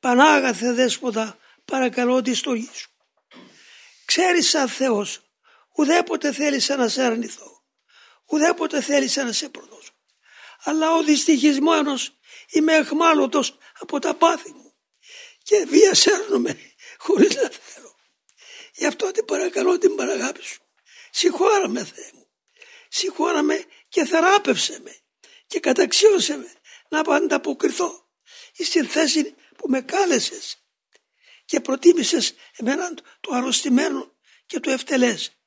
Πανάγαθε δέσποτα παρακαλώ τη στολή σου. Ξέρεις σαν Θεός ουδέποτε θέλησα να σε αρνηθώ. Ουδέποτε θέλησα να σε προδώσω. Αλλά ο δυστυχισμένος είμαι εχμάλωτος από τα πάθη μου και βία σέρνομαι χωρίς να θέλω. Γι' αυτό την παρακαλώ την παραγάπη σου. Συγχώρα με Θεέ μου. Συγχώρα με και θεράπευσε με και καταξίωσε με να ανταποκριθώ στην θέση που με κάλεσες και προτίμησες εμένα το αρρωστημένο και το ευτελές